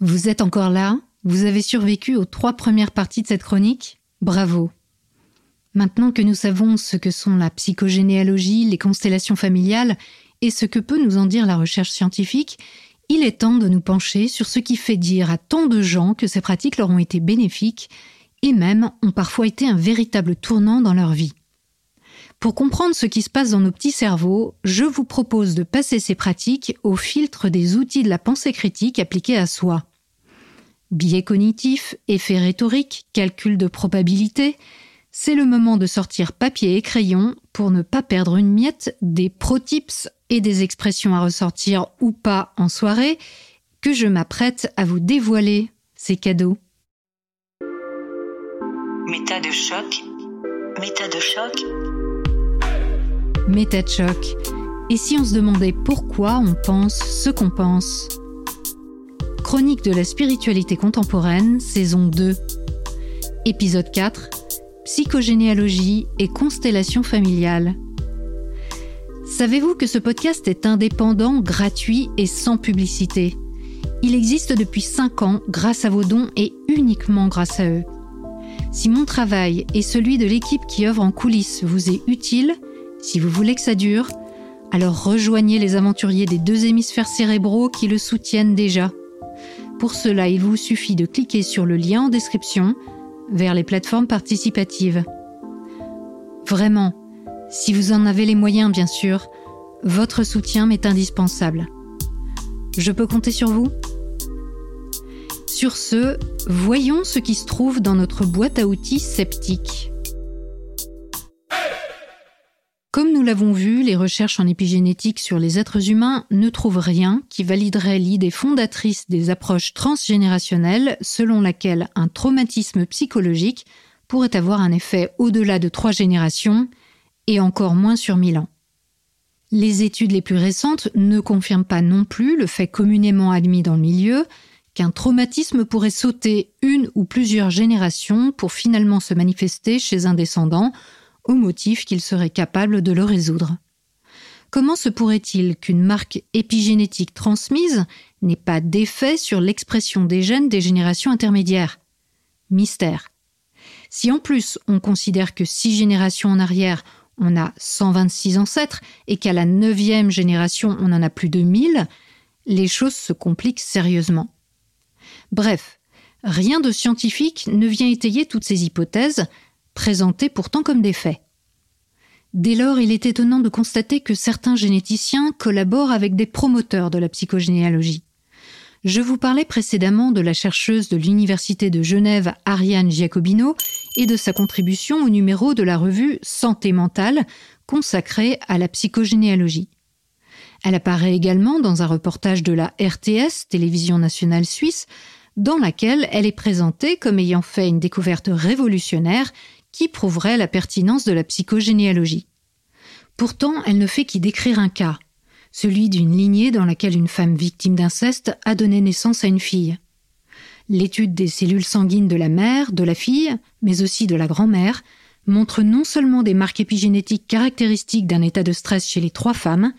Vous êtes encore là? Vous avez survécu aux trois premières parties de cette chronique? Bravo Maintenant que nous savons ce que sont la psychogénéalogie, les constellations familiales et ce que peut nous en dire la recherche scientifique, il est temps de nous pencher sur ce qui fait dire à tant de gens que ces pratiques leur ont été bénéfiques et même ont parfois été un véritable tournant dans leur vie. Pour comprendre ce qui se passe dans nos petits cerveaux, je vous propose de passer ces pratiques au filtre des outils de la pensée critique appliqués à soi. Biais cognitifs, effets rhétoriques, calcul de probabilité, c'est le moment de sortir papier et crayon pour ne pas perdre une miette des pro-tips et des expressions à ressortir ou pas en soirée que je m'apprête à vous dévoiler. Ces cadeaux. Méta de choc. Méta de choc. Méta de choc. Et si on se demandait pourquoi on pense ce qu'on pense? Chronique de la spiritualité contemporaine, saison 2. Épisode 4. Psychogénéalogie et constellation familiale. Savez-vous que ce podcast est indépendant, gratuit et sans publicité? Il existe depuis 5 ans grâce à vos dons et uniquement grâce à eux. Si mon travail et celui de l'équipe qui œuvre en coulisses vous est utile, si vous voulez que ça dure, alors rejoignez les aventuriers des deux hémisphères cérébraux qui le soutiennent déjà. Pour cela, il vous suffit de cliquer sur le lien en description vers les plateformes participatives. Vraiment, si vous en avez les moyens, bien sûr, votre soutien m'est indispensable. Je peux compter sur vous? Sur ce, voyons ce qui se trouve dans notre boîte à outils sceptique. Comme nous l'avons vu, les recherches en épigénétique sur les êtres humains ne trouvent rien qui validerait l'idée fondatrice des approches transgénérationnelles selon laquelle un traumatisme psychologique pourrait avoir un effet au-delà de trois générations et encore moins sur mille ans. Les études les plus récentes ne confirment pas non plus le fait communément admis dans le milieu qu'un traumatisme pourrait sauter une ou plusieurs générations pour finalement se manifester chez un descendant au motif qu'il serait capable de le résoudre. Comment se pourrait-il qu'une marque épigénétique transmise n'ait pas d'effet sur l'expression des gènes des générations intermédiaires? Mystère. Si en plus on considère que six générations en arrière, on a 126 ancêtres et qu'à la neuvième génération, on en a plus de 1000, les choses se compliquent sérieusement. Bref, rien de scientifique ne vient étayer toutes ces hypothèses, présentées pourtant comme des faits. Dès lors, il est étonnant de constater que certains généticiens collaborent avec des promoteurs de la psychogénéalogie. Je vous parlais précédemment de la chercheuse de l'Université de Genève Ariane Giacobino et de sa contribution au numéro de la revue Santé mentale consacrée à la psychogénéalogie. Elle apparaît également dans un reportage de la RTS, Télévision nationale suisse, dans laquelle elle est présentée comme ayant fait une découverte révolutionnaire qui prouverait la pertinence de la psychogénéalogie. Pourtant, elle ne fait qu'y décrire un cas, celui d'une lignée dans laquelle une femme victime d'inceste a donné naissance à une fille. L'étude des cellules sanguines de la mère, de la fille, mais aussi de la grand-mère, montre non seulement des marques épigénétiques caractéristiques d'un état de stress chez les trois femmes,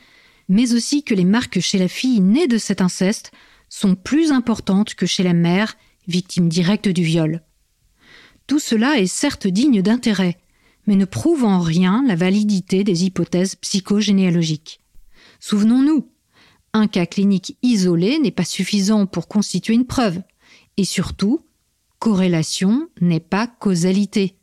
mais aussi que les marques chez la fille née de cet inceste sont plus importantes que chez la mère, victime directe du viol. Tout cela est certes digne d'intérêt, mais ne prouve en rien la validité des hypothèses psychogénéalogiques. Souvenons-nous, un cas clinique isolé n'est pas suffisant pour constituer une preuve. Et surtout, corrélation n'est pas causalité.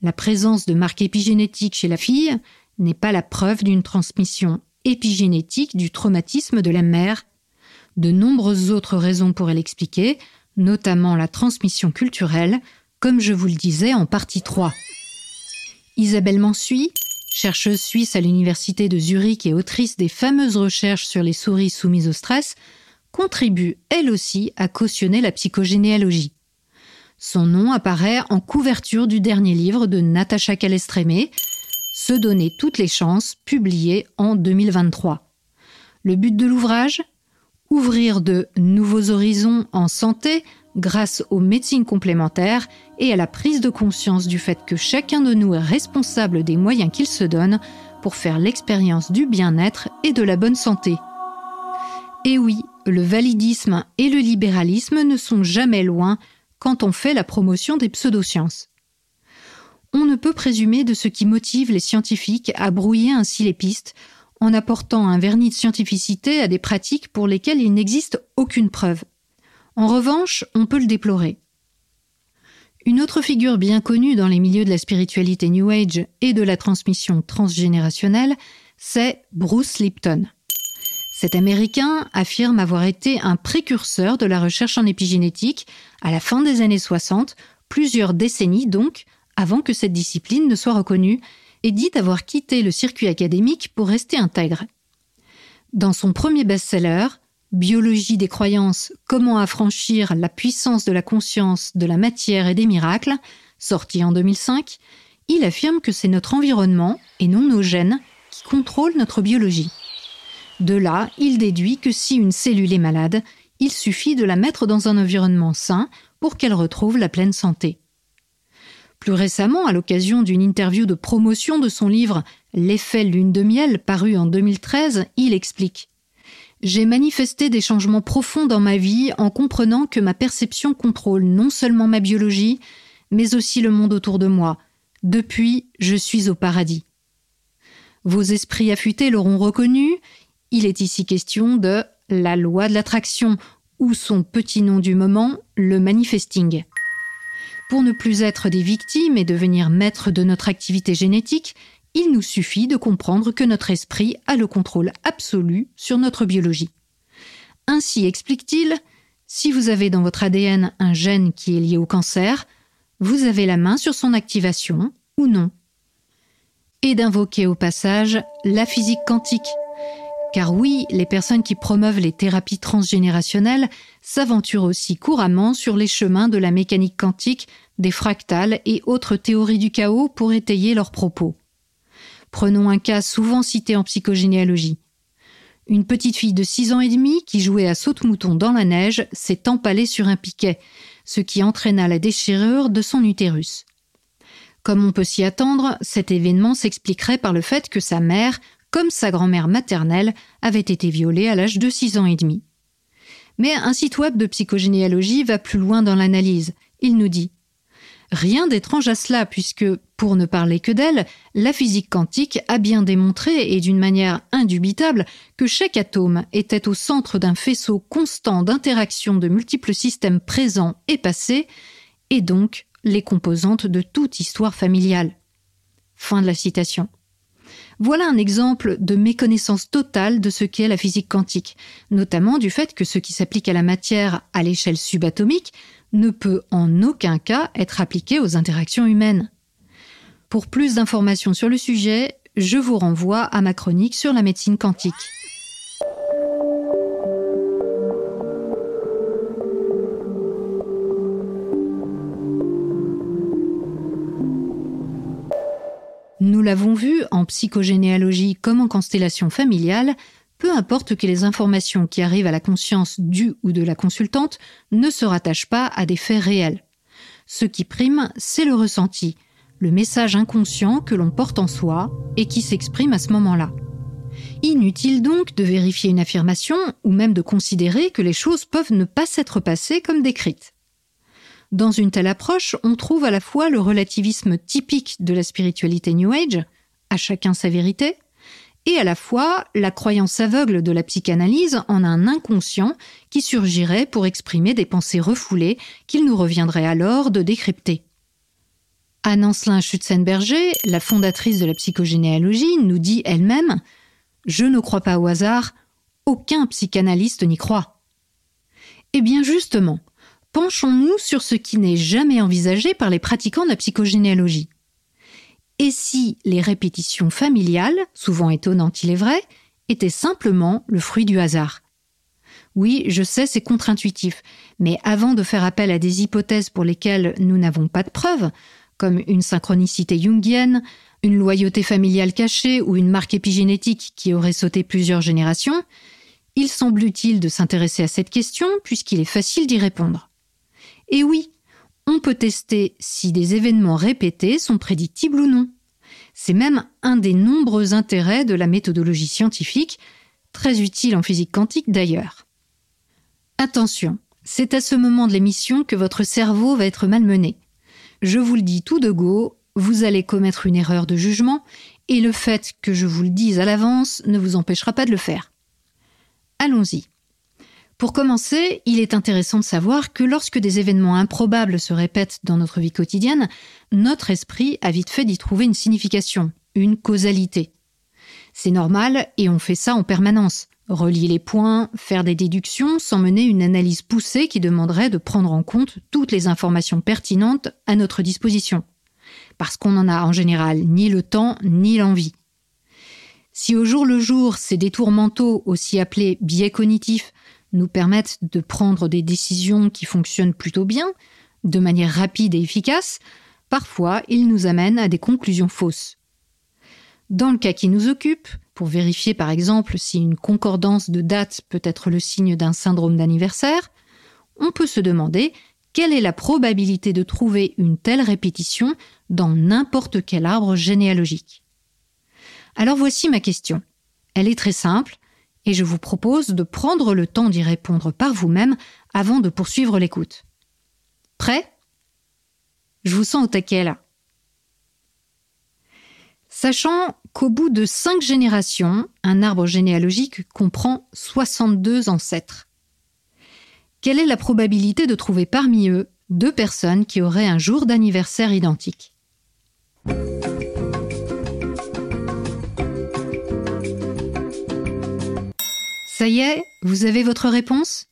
La présence de marques épigénétiques chez la fille n'est pas la preuve d'une transmission épigénétique du traumatisme de la mère. De nombreuses autres raisons pourraient l'expliquer, notamment la transmission culturelle, comme je vous le disais en partie 3. Isabelle Mansuy, chercheuse suisse à l'université de Zurich et autrice des fameuses recherches sur les souris soumises au stress, contribue elle aussi à cautionner la psychogénéalogie. Son nom apparaît en couverture du dernier livre de Natacha Calestrémé, Se donner toutes les chances, publié en 2023. Le but de l'ouvrage? Ouvrir de nouveaux horizons en santé grâce aux médecines complémentaires et à la prise de conscience du fait que chacun de nous est responsable des moyens qu'il se donne pour faire l'expérience du bien-être et de la bonne santé. Et oui, le validisme et le libéralisme ne sont jamais loin quand on fait la promotion des pseudosciences. On ne peut présumer de ce qui motive les scientifiques à brouiller ainsi les pistes en apportant un vernis de scientificité à des pratiques pour lesquelles il n'existe aucune preuve. En revanche, on peut le déplorer. Une autre figure bien connue dans les milieux de la spiritualité New Age et de la transmission transgénérationnelle, c'est Bruce Lipton. Cet Américain affirme avoir été un précurseur de la recherche en épigénétique à la fin des années 60, plusieurs décennies donc, avant que cette discipline ne soit reconnue, et dit avoir quitté le circuit académique pour rester intègre. Dans son premier best-seller, Biologie des croyances, comment affranchir la puissance de la conscience, de la matière et des miracles, sorti en 2005, il affirme que c'est notre environnement, et non nos gènes, qui contrôlent notre biologie. De là, il déduit que si une cellule est malade, il suffit de la mettre dans un environnement sain pour qu'elle retrouve la pleine santé. Plus récemment, à l'occasion d'une interview de promotion de son livre L'effet lune de miel paru en 2013, il explique J'ai manifesté des changements profonds dans ma vie en comprenant que ma perception contrôle non seulement ma biologie, mais aussi le monde autour de moi. Depuis, je suis au paradis. Vos esprits affûtés l'auront reconnu, il est ici question de la loi de l'attraction, ou son petit nom du moment, le manifesting. Pour ne plus être des victimes et devenir maîtres de notre activité génétique, il nous suffit de comprendre que notre esprit a le contrôle absolu sur notre biologie. Ainsi explique-t-il, si vous avez dans votre ADN un gène qui est lié au cancer, vous avez la main sur son activation ou non. Et d'invoquer au passage la physique quantique, car oui, les personnes qui promeuvent les thérapies transgénérationnelles s'aventurent aussi couramment sur les chemins de la mécanique quantique, des fractales et autres théories du chaos pour étayer leurs propos. Prenons un cas souvent cité en psychogénéalogie. Une petite fille de 6 ans et demi qui jouait à saute-mouton dans la neige s'est empalée sur un piquet, ce qui entraîna la déchirure de son utérus. Comme on peut s'y attendre, cet événement s'expliquerait par le fait que sa mère comme sa grand-mère maternelle avait été violée à l'âge de 6 ans et demi. Mais un site web de psychogénéalogie va plus loin dans l'analyse. Il nous dit Rien d'étrange à cela, puisque, pour ne parler que d'elle, la physique quantique a bien démontré, et d'une manière indubitable, que chaque atome était au centre d'un faisceau constant d'interaction de multiples systèmes présents et passés, et donc les composantes de toute histoire familiale. Fin de la citation. Voilà un exemple de méconnaissance totale de ce qu'est la physique quantique, notamment du fait que ce qui s'applique à la matière à l'échelle subatomique ne peut en aucun cas être appliqué aux interactions humaines. Pour plus d'informations sur le sujet, je vous renvoie à ma chronique sur la médecine quantique. Nous l'avons vu en psychogénéalogie comme en constellation familiale, peu importe que les informations qui arrivent à la conscience du ou de la consultante ne se rattachent pas à des faits réels. Ce qui prime, c'est le ressenti, le message inconscient que l'on porte en soi et qui s'exprime à ce moment-là. Inutile donc de vérifier une affirmation ou même de considérer que les choses peuvent ne pas s'être passées comme décrites. Dans une telle approche, on trouve à la fois le relativisme typique de la spiritualité New Age, à chacun sa vérité, et à la fois la croyance aveugle de la psychanalyse en un inconscient qui surgirait pour exprimer des pensées refoulées qu'il nous reviendrait alors de décrypter. Anne Ancelin Schutzenberger, la fondatrice de la psychogénéalogie, nous dit elle-même Je ne crois pas au hasard, aucun psychanalyste n'y croit. Eh bien justement, penchons-nous sur ce qui n'est jamais envisagé par les pratiquants de la psychogénéalogie. Et si les répétitions familiales, souvent étonnantes il est vrai, étaient simplement le fruit du hasard? Oui, je sais, c'est contre-intuitif, mais avant de faire appel à des hypothèses pour lesquelles nous n'avons pas de preuves, comme une synchronicité jungienne, une loyauté familiale cachée ou une marque épigénétique qui aurait sauté plusieurs générations, il semble utile de s'intéresser à cette question puisqu'il est facile d'y répondre. Et oui, on peut tester si des événements répétés sont prédictibles ou non. C'est même un des nombreux intérêts de la méthodologie scientifique, très utile en physique quantique d'ailleurs. Attention, c'est à ce moment de l'émission que votre cerveau va être malmené. Je vous le dis tout de go, vous allez commettre une erreur de jugement et le fait que je vous le dise à l'avance ne vous empêchera pas de le faire. Allons-y. Pour commencer, il est intéressant de savoir que lorsque des événements improbables se répètent dans notre vie quotidienne, notre esprit a vite fait d'y trouver une signification, une causalité. C'est normal et on fait ça en permanence. Relier les points, faire des déductions sans mener une analyse poussée qui demanderait de prendre en compte toutes les informations pertinentes à notre disposition. Parce qu'on n'en a en général ni le temps ni l'envie. Si au jour le jour, ces détours mentaux, aussi appelés biais cognitifs, nous permettent de prendre des décisions qui fonctionnent plutôt bien, de manière rapide et efficace, parfois ils nous amènent à des conclusions fausses. Dans le cas qui nous occupe, pour vérifier par exemple si une concordance de date peut être le signe d'un syndrome d'anniversaire, on peut se demander quelle est la probabilité de trouver une telle répétition dans n'importe quel arbre généalogique. Alors voici ma question. Elle est très simple et je vous propose de prendre le temps d'y répondre par vous-même avant de poursuivre l'écoute. Prêt? Je vous sens au taquet là. Sachant qu'au bout de cinq générations, un arbre généalogique comprend 62 ancêtres. Quelle est la probabilité de trouver parmi eux deux personnes qui auraient un jour d'anniversaire identique? Vous avez votre réponse?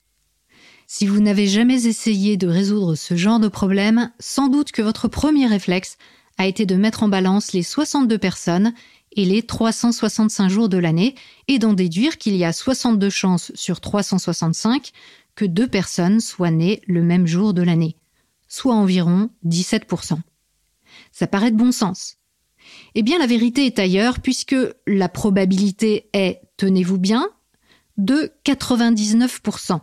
Si vous n'avez jamais essayé de résoudre ce genre de problème, sans doute que votre premier réflexe a été de mettre en balance les 62 personnes et les 365 jours de l'année et d'en déduire qu'il y a 62 chances sur 365 que deux personnes soient nées le même jour de l'année, soit environ 17%. Ça paraît de bon sens. Eh bien, la vérité est ailleurs puisque la probabilité est, tenez-vous bien, de 99%.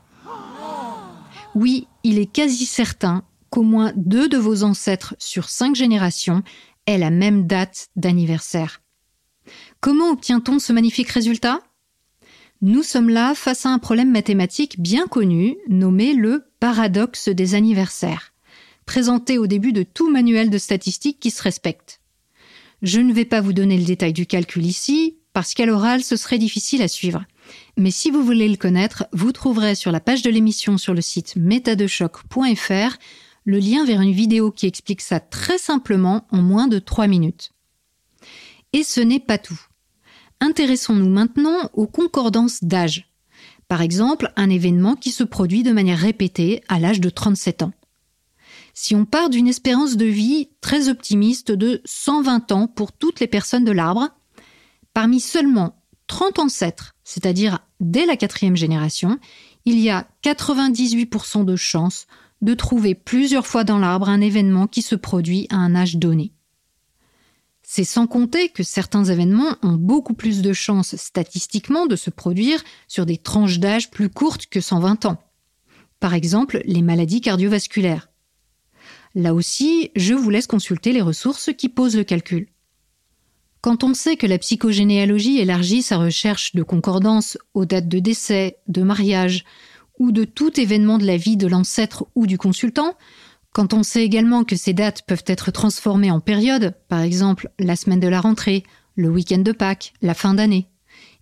Oui, il est quasi certain qu'au moins deux de vos ancêtres sur cinq générations aient la même date d'anniversaire. Comment obtient-on ce magnifique résultat? Nous sommes là face à un problème mathématique bien connu nommé le paradoxe des anniversaires, présenté au début de tout manuel de statistiques qui se respecte. Je ne vais pas vous donner le détail du calcul ici, parce qu'à l'oral ce serait difficile à suivre. Mais si vous voulez le connaître, vous trouverez sur la page de l'émission sur le site métadechoc.fr le lien vers une vidéo qui explique ça très simplement en moins de 3 minutes. Et ce n'est pas tout. Intéressons-nous maintenant aux concordances d'âge. Par exemple, un événement qui se produit de manière répétée à l'âge de 37 ans. Si on part d'une espérance de vie très optimiste de 120 ans pour toutes les personnes de l'arbre, parmi seulement 30 ancêtres, c'est-à-dire dès la quatrième génération, il y a 98% de chances de trouver plusieurs fois dans l'arbre un événement qui se produit à un âge donné. C'est sans compter que certains événements ont beaucoup plus de chances statistiquement de se produire sur des tranches d'âge plus courtes que 120 ans. Par exemple, les maladies cardiovasculaires. Là aussi, je vous laisse consulter les ressources qui posent le calcul. Quand on sait que la psychogénéalogie élargit sa recherche de concordance aux dates de décès, de mariage ou de tout événement de la vie de l'ancêtre ou du consultant, quand on sait également que ces dates peuvent être transformées en périodes, par exemple la semaine de la rentrée, le week-end de Pâques, la fin d'année,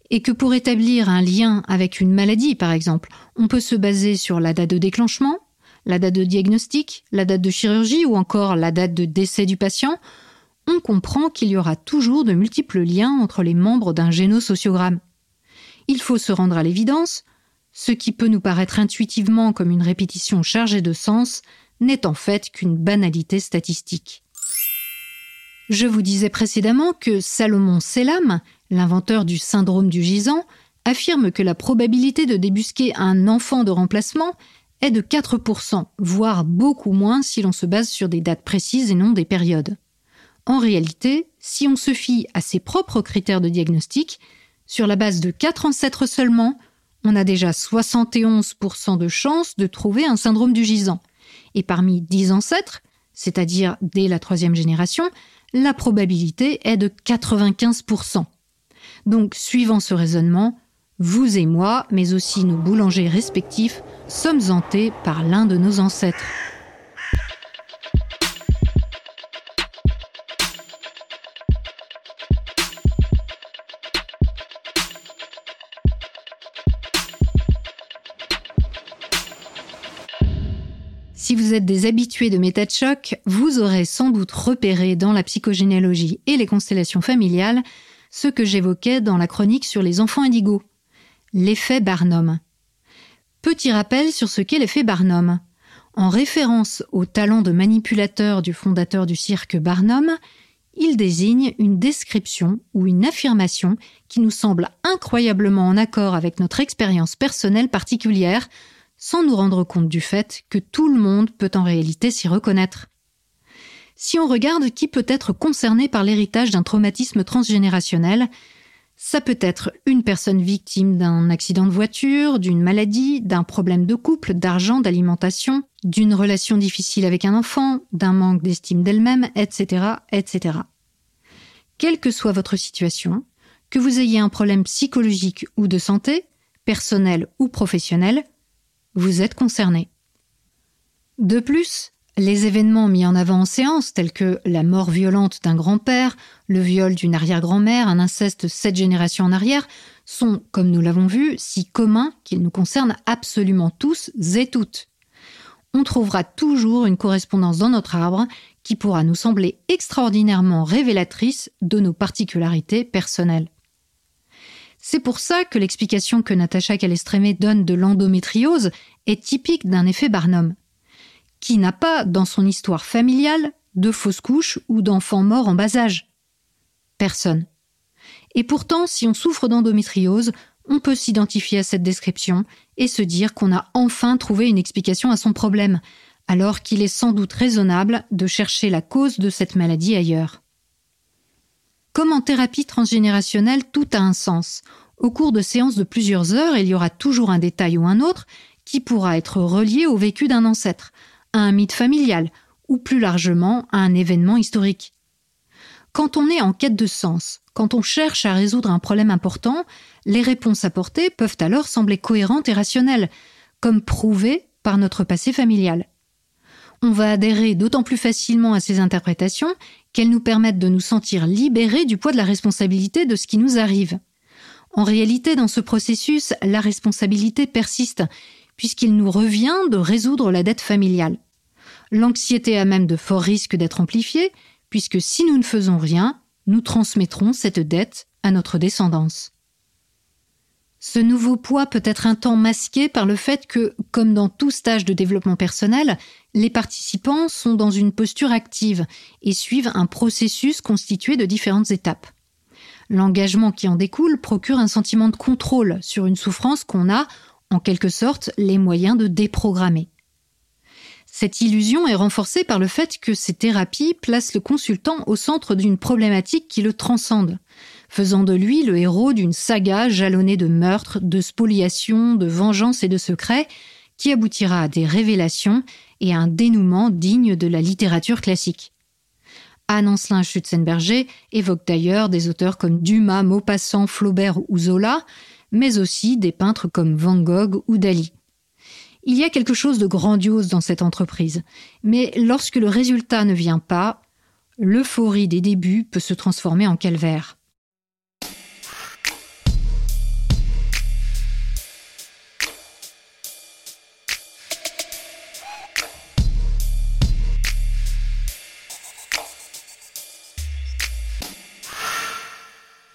et que pour établir un lien avec une maladie, par exemple, on peut se baser sur la date de déclenchement, la date de diagnostic, la date de chirurgie ou encore la date de décès du patient, on comprend qu'il y aura toujours de multiples liens entre les membres d'un génosociogramme. Il faut se rendre à l'évidence, ce qui peut nous paraître intuitivement comme une répétition chargée de sens n'est en fait qu'une banalité statistique. Je vous disais précédemment que Salomon Selam, l'inventeur du syndrome du gisant, affirme que la probabilité de débusquer un enfant de remplacement est de 4%, voire beaucoup moins si l'on se base sur des dates précises et non des périodes. En réalité, si on se fie à ses propres critères de diagnostic, sur la base de 4 ancêtres seulement, on a déjà 71% de chances de trouver un syndrome du gisant. Et parmi 10 ancêtres, c'est-à-dire dès la troisième génération, la probabilité est de 95%. Donc, suivant ce raisonnement, Vous et moi, mais aussi nos boulangers respectifs, sommes hantés par l'un de nos ancêtres. Si vous êtes des habitués de méta de choc, vous aurez sans doute repéré dans la psychogénéalogie et les constellations familiales ce que j'évoquais dans la chronique sur les enfants indigos, l'effet Barnum. Petit rappel sur ce qu'est l'effet Barnum. En référence au talent de manipulateur du fondateur du cirque Barnum, il désigne une description ou une affirmation qui nous semble incroyablement en accord avec notre expérience personnelle particulière, sans nous rendre compte du fait que tout le monde peut en réalité s'y reconnaître. Si on regarde qui peut être concerné par l'héritage d'un traumatisme transgénérationnel, ça peut être une personne victime d'un accident de voiture, d'une maladie, d'un problème de couple, d'argent, d'alimentation, d'une relation difficile avec un enfant, d'un manque d'estime d'elle-même, etc., etc. Quelle que soit votre situation, que vous ayez un problème psychologique ou de santé, personnel ou professionnel, vous êtes concerné. De plus, les événements mis en avant en séance, tels que la mort violente d'un grand-père, le viol d'une arrière-grand-mère, un inceste sept générations en arrière, sont, comme nous l'avons vu, si communs qu'ils nous concernent absolument tous et toutes. On trouvera toujours une correspondance dans notre arbre qui pourra nous sembler extraordinairement révélatrice de nos particularités personnelles. C'est pour ça que l'explication que Natacha Calestrémé donne de l'endométriose est typique d'un effet Barnum. Qui n'a pas, dans son histoire familiale, de fausses couches ou d'enfants morts en bas âge Personne. Et pourtant, si on souffre d'endométriose, on peut s'identifier à cette description et se dire qu'on a enfin trouvé une explication à son problème, alors qu'il est sans doute raisonnable de chercher la cause de cette maladie ailleurs. Comme en thérapie transgénérationnelle, tout a un sens. Au cours de séances de plusieurs heures, il y aura toujours un détail ou un autre qui pourra être relié au vécu d'un ancêtre, à un mythe familial, ou plus largement à un événement historique. Quand on est en quête de sens, quand on cherche à résoudre un problème important, les réponses apportées peuvent alors sembler cohérentes et rationnelles, comme prouvées par notre passé familial. On va adhérer d'autant plus facilement à ces interprétations qu'elles nous permettent de nous sentir libérés du poids de la responsabilité de ce qui nous arrive. En réalité, dans ce processus, la responsabilité persiste, puisqu'il nous revient de résoudre la dette familiale. L'anxiété a même de forts risques d'être amplifiée, puisque si nous ne faisons rien, nous transmettrons cette dette à notre descendance. Ce nouveau poids peut être un temps masqué par le fait que, comme dans tout stage de développement personnel, les participants sont dans une posture active et suivent un processus constitué de différentes étapes. L'engagement qui en découle procure un sentiment de contrôle sur une souffrance qu'on a, en quelque sorte, les moyens de déprogrammer. Cette illusion est renforcée par le fait que ces thérapies placent le consultant au centre d'une problématique qui le transcende faisant de lui le héros d'une saga jalonnée de meurtres, de spoliations, de vengeances et de secrets, qui aboutira à des révélations et à un dénouement digne de la littérature classique. Anne Ancelin Schutzenberger évoque d'ailleurs des auteurs comme Dumas, Maupassant, Flaubert ou Zola, mais aussi des peintres comme Van Gogh ou Dali. Il y a quelque chose de grandiose dans cette entreprise, mais lorsque le résultat ne vient pas, l'euphorie des débuts peut se transformer en calvaire.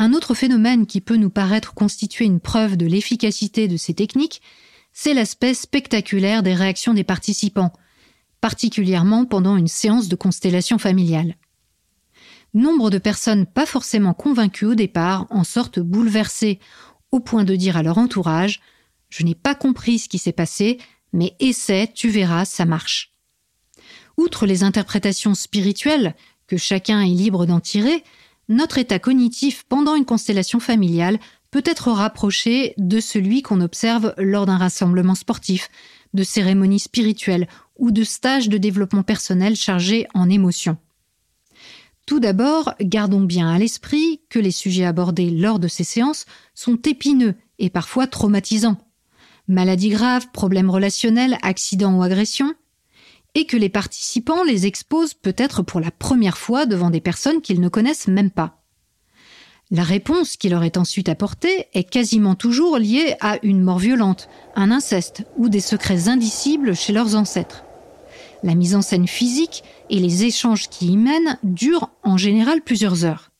Un autre phénomène qui peut nous paraître constituer une preuve de l'efficacité de ces techniques, c'est l'aspect spectaculaire des réactions des participants, particulièrement pendant une séance de constellation familiale. Nombre de personnes pas forcément convaincues au départ en sortent bouleversées, au point de dire à leur entourage Je n'ai pas compris ce qui s'est passé, mais essaie, tu verras, ça marche. Outre les interprétations spirituelles, que chacun est libre d'en tirer, notre état cognitif pendant une constellation familiale peut être rapproché de celui qu'on observe lors d'un rassemblement sportif, de cérémonies spirituelles ou de stages de développement personnel chargés en émotions. Tout d'abord, gardons bien à l'esprit que les sujets abordés lors de ces séances sont épineux et parfois traumatisants. Maladies graves, problèmes relationnels, accidents ou agressions, et que les participants les exposent peut-être pour la première fois devant des personnes qu'ils ne connaissent même pas. La réponse qui leur est ensuite apportée est quasiment toujours liée à une mort violente, un inceste ou des secrets indicibles chez leurs ancêtres. La mise en scène physique et les échanges qui y mènent durent en général plusieurs heures.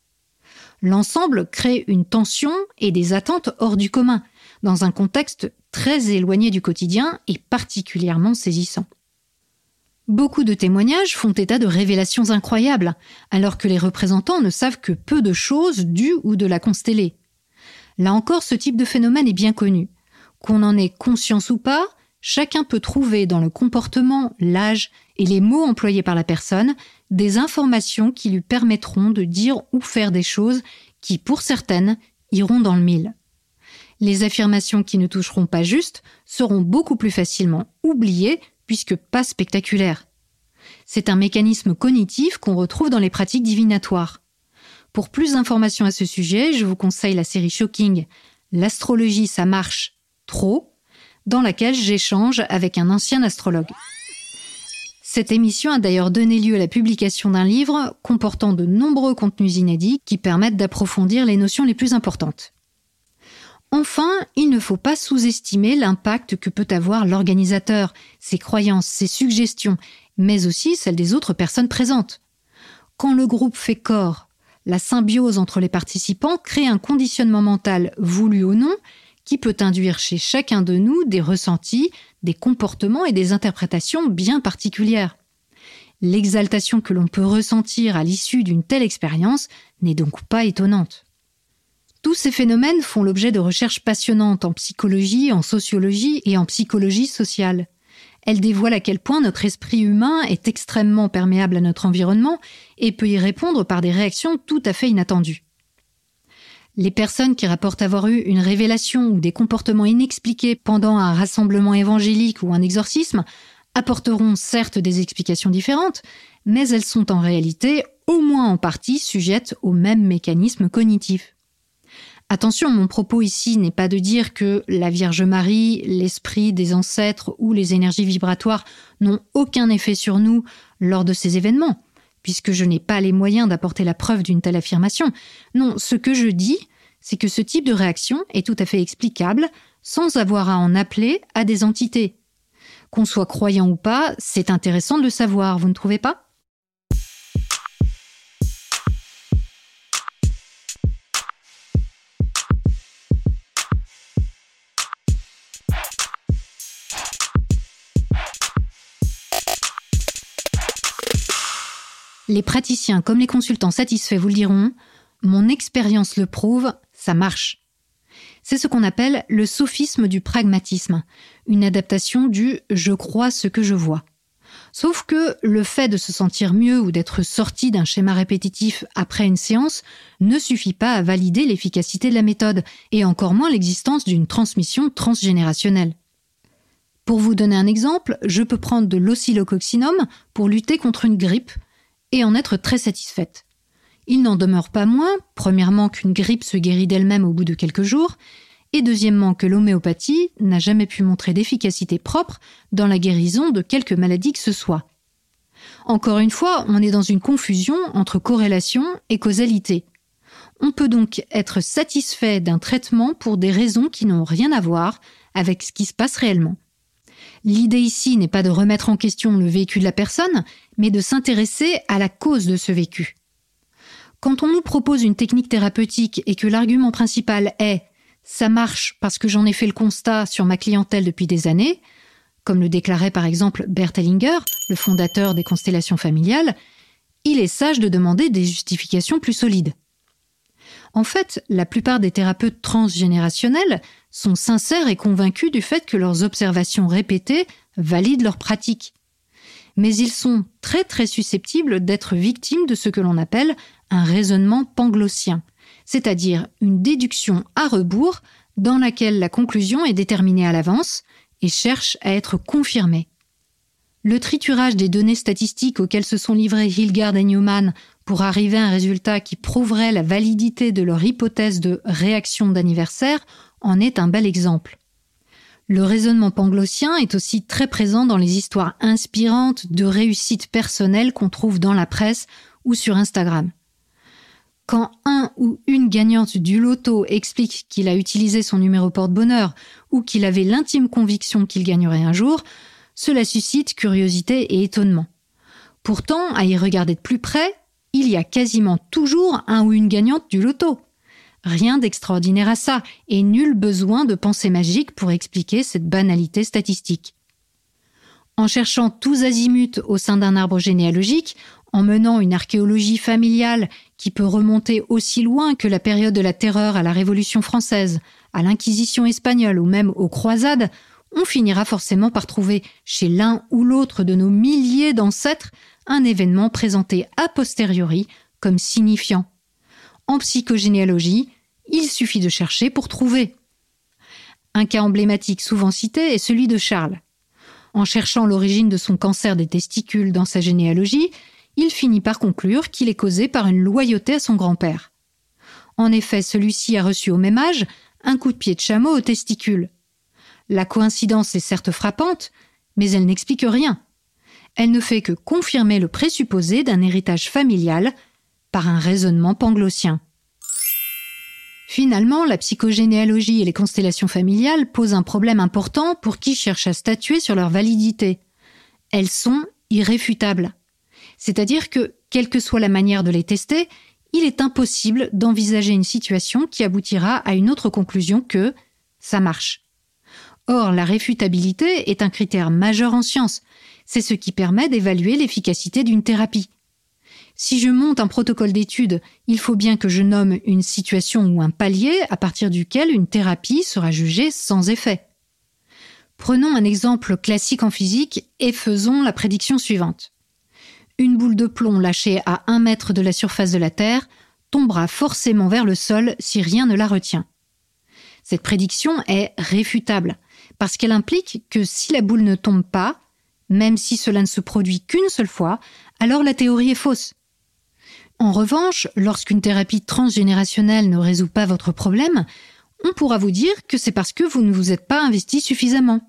L'ensemble crée une tension et des attentes hors du commun, dans un contexte très éloigné du quotidien et particulièrement saisissant. Beaucoup de témoignages font état de révélations incroyables, alors que les représentants ne savent que peu de choses du ou de la constellée. Là encore, ce type de phénomène est bien connu. Qu'on en ait conscience ou pas, chacun peut trouver dans le comportement, l'âge et les mots employés par la personne des informations qui lui permettront de dire ou faire des choses qui, pour certaines, iront dans le mille. Les affirmations qui ne toucheront pas juste seront beaucoup plus facilement oubliées puisque pas spectaculaire. C'est un mécanisme cognitif qu'on retrouve dans les pratiques divinatoires. Pour plus d'informations à ce sujet, je vous conseille la série Shocking L'astrologie, ça marche trop, dans laquelle j'échange avec un ancien astrologue. Cette émission a d'ailleurs donné lieu à la publication d'un livre comportant de nombreux contenus inédits qui permettent d'approfondir les notions les plus importantes. Enfin, il ne faut pas sous-estimer l'impact que peut avoir l'organisateur, ses croyances, ses suggestions, mais aussi celles des autres personnes présentes. Quand le groupe fait corps, la symbiose entre les participants crée un conditionnement mental, voulu ou non, qui peut induire chez chacun de nous des ressentis, des comportements et des interprétations bien particulières. L'exaltation que l'on peut ressentir à l'issue d'une telle expérience n'est donc pas étonnante. Tous ces phénomènes font l'objet de recherches passionnantes en psychologie, en sociologie et en psychologie sociale. Elles dévoilent à quel point notre esprit humain est extrêmement perméable à notre environnement et peut y répondre par des réactions tout à fait inattendues. Les personnes qui rapportent avoir eu une révélation ou des comportements inexpliqués pendant un rassemblement évangélique ou un exorcisme apporteront certes des explications différentes, mais elles sont en réalité au moins en partie sujettes au même mécanisme cognitif. Attention, mon propos ici n'est pas de dire que la Vierge Marie, l'esprit des ancêtres ou les énergies vibratoires n'ont aucun effet sur nous lors de ces événements, puisque je n'ai pas les moyens d'apporter la preuve d'une telle affirmation. Non, ce que je dis, c'est que ce type de réaction est tout à fait explicable sans avoir à en appeler à des entités. Qu'on soit croyant ou pas, c'est intéressant de le savoir, vous ne trouvez pas? Les praticiens comme les consultants satisfaits vous le diront, mon expérience le prouve, ça marche. C'est ce qu'on appelle le sophisme du pragmatisme, une adaptation du je crois ce que je vois. Sauf que le fait de se sentir mieux ou d'être sorti d'un schéma répétitif après une séance ne suffit pas à valider l'efficacité de la méthode, et encore moins l'existence d'une transmission transgénérationnelle. Pour vous donner un exemple, je peux prendre de l'oscillococcinum pour lutter contre une grippe et en être très satisfaite. Il n'en demeure pas moins, premièrement, qu'une grippe se guérit d'elle-même au bout de quelques jours, et deuxièmement que l'homéopathie n'a jamais pu montrer d'efficacité propre dans la guérison de quelque maladie que ce soit. Encore une fois, on est dans une confusion entre corrélation et causalité. On peut donc être satisfait d'un traitement pour des raisons qui n'ont rien à voir avec ce qui se passe réellement. L'idée ici n'est pas de remettre en question le vécu de la personne, mais de s'intéresser à la cause de ce vécu. Quand on nous propose une technique thérapeutique et que l'argument principal est ça marche parce que j'en ai fait le constat sur ma clientèle depuis des années, comme le déclarait par exemple Bert Hellinger, le fondateur des constellations familiales, il est sage de demander des justifications plus solides. En fait, la plupart des thérapeutes transgénérationnels sont sincères et convaincus du fait que leurs observations répétées valident leur pratique. Mais ils sont très très susceptibles d'être victimes de ce que l'on appelle un raisonnement panglossien, c'est-à-dire une déduction à rebours dans laquelle la conclusion est déterminée à l'avance et cherche à être confirmée. Le triturage des données statistiques auxquelles se sont livrés Hilgard et Newman pour arriver à un résultat qui prouverait la validité de leur hypothèse de réaction d'anniversaire en est un bel exemple. Le raisonnement panglossien est aussi très présent dans les histoires inspirantes de réussite personnelle qu'on trouve dans la presse ou sur Instagram. Quand un ou une gagnante du loto explique qu'il a utilisé son numéro porte-bonheur ou qu'il avait l'intime conviction qu'il gagnerait un jour, cela suscite curiosité et étonnement. Pourtant, à y regarder de plus près, il y a quasiment toujours un ou une gagnante du loto. Rien d'extraordinaire à ça, et nul besoin de pensée magique pour expliquer cette banalité statistique. En cherchant tous azimuts au sein d'un arbre généalogique, en menant une archéologie familiale qui peut remonter aussi loin que la période de la terreur à la Révolution française, à l'Inquisition espagnole ou même aux croisades, on finira forcément par trouver chez l'un ou l'autre de nos milliers d'ancêtres un événement présenté a posteriori comme signifiant en psychogénéalogie, il suffit de chercher pour trouver. Un cas emblématique souvent cité est celui de Charles. En cherchant l'origine de son cancer des testicules dans sa généalogie, il finit par conclure qu'il est causé par une loyauté à son grand-père. En effet, celui-ci a reçu au même âge un coup de pied de chameau aux testicules. La coïncidence est certes frappante, mais elle n'explique rien. Elle ne fait que confirmer le présupposé d'un héritage familial par un raisonnement panglossien. Finalement, la psychogénéalogie et les constellations familiales posent un problème important pour qui cherche à statuer sur leur validité. Elles sont irréfutables. C'est-à-dire que, quelle que soit la manière de les tester, il est impossible d'envisager une situation qui aboutira à une autre conclusion que ça marche. Or, la réfutabilité est un critère majeur en science. C'est ce qui permet d'évaluer l'efficacité d'une thérapie. Si je monte un protocole d'étude, il faut bien que je nomme une situation ou un palier à partir duquel une thérapie sera jugée sans effet. Prenons un exemple classique en physique et faisons la prédiction suivante. Une boule de plomb lâchée à un mètre de la surface de la Terre tombera forcément vers le sol si rien ne la retient. Cette prédiction est réfutable, parce qu'elle implique que si la boule ne tombe pas, même si cela ne se produit qu'une seule fois, alors la théorie est fausse. En revanche, lorsqu'une thérapie transgénérationnelle ne résout pas votre problème, on pourra vous dire que c'est parce que vous ne vous êtes pas investi suffisamment,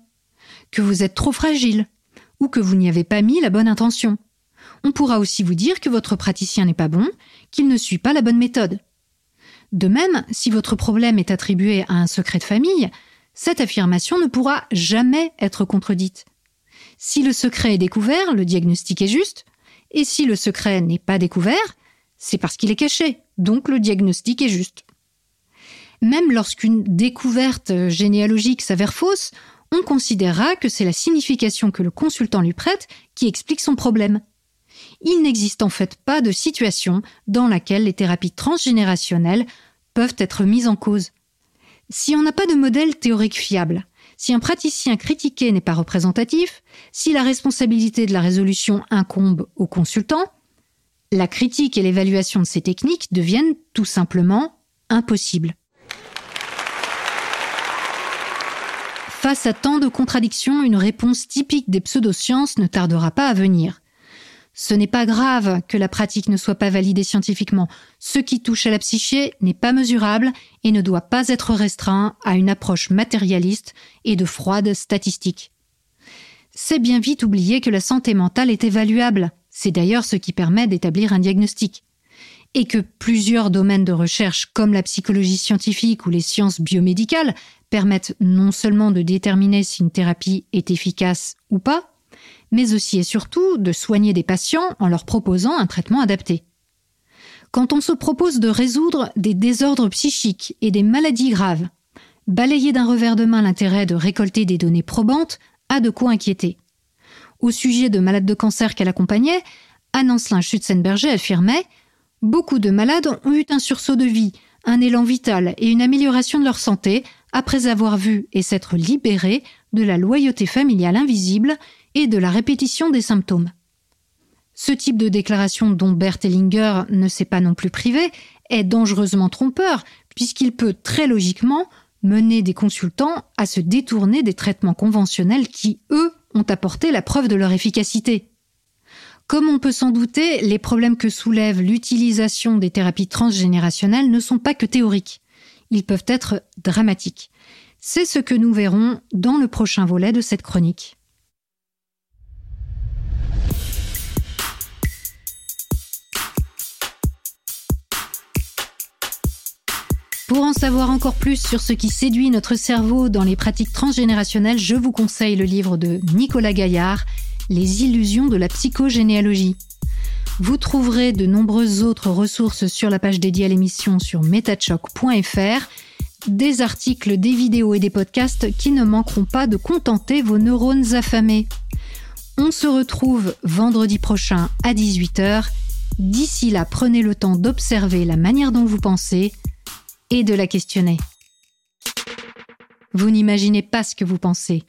que vous êtes trop fragile, ou que vous n'y avez pas mis la bonne intention. On pourra aussi vous dire que votre praticien n'est pas bon, qu'il ne suit pas la bonne méthode. De même, si votre problème est attribué à un secret de famille, cette affirmation ne pourra jamais être contredite. Si le secret est découvert, le diagnostic est juste, et si le secret n'est pas découvert, c'est parce qu'il est caché, donc le diagnostic est juste. Même lorsqu'une découverte généalogique s'avère fausse, on considérera que c'est la signification que le consultant lui prête qui explique son problème. Il n'existe en fait pas de situation dans laquelle les thérapies transgénérationnelles peuvent être mises en cause. Si on n'a pas de modèle théorique fiable, si un praticien critiqué n'est pas représentatif, si la responsabilité de la résolution incombe au consultant, la critique et l'évaluation de ces techniques deviennent tout simplement impossibles. Face à tant de contradictions, une réponse typique des pseudosciences ne tardera pas à venir. Ce n'est pas grave que la pratique ne soit pas validée scientifiquement. Ce qui touche à la psyché n'est pas mesurable et ne doit pas être restreint à une approche matérialiste et de froide statistique. C'est bien vite oublier que la santé mentale est évaluable. C'est d'ailleurs ce qui permet d'établir un diagnostic. Et que plusieurs domaines de recherche comme la psychologie scientifique ou les sciences biomédicales permettent non seulement de déterminer si une thérapie est efficace ou pas, mais aussi et surtout de soigner des patients en leur proposant un traitement adapté. Quand on se propose de résoudre des désordres psychiques et des maladies graves, balayer d'un revers de main l'intérêt de récolter des données probantes a de quoi inquiéter. Au sujet de malades de cancer qu'elle accompagnait, Anne Ancelin Schutzenberger affirmait Beaucoup de malades ont eu un sursaut de vie, un élan vital et une amélioration de leur santé après avoir vu et s'être libérés de la loyauté familiale invisible et de la répétition des symptômes. Ce type de déclaration dont Bert Hellinger ne s'est pas non plus privé est dangereusement trompeur puisqu'il peut très logiquement mener des consultants à se détourner des traitements conventionnels qui, eux, ont apporté la preuve de leur efficacité. Comme on peut s'en douter, les problèmes que soulève l'utilisation des thérapies transgénérationnelles ne sont pas que théoriques. ils peuvent être dramatiques. C'est ce que nous verrons dans le prochain volet de cette chronique. Pour en savoir encore plus sur ce qui séduit notre cerveau dans les pratiques transgénérationnelles, je vous conseille le livre de Nicolas Gaillard, Les illusions de la psychogénéalogie. Vous trouverez de nombreuses autres ressources sur la page dédiée à l'émission sur metachoc.fr, des articles, des vidéos et des podcasts qui ne manqueront pas de contenter vos neurones affamés. On se retrouve vendredi prochain à 18h. D'ici là, prenez le temps d'observer la manière dont vous pensez et de la questionner. Vous n'imaginez pas ce que vous pensez.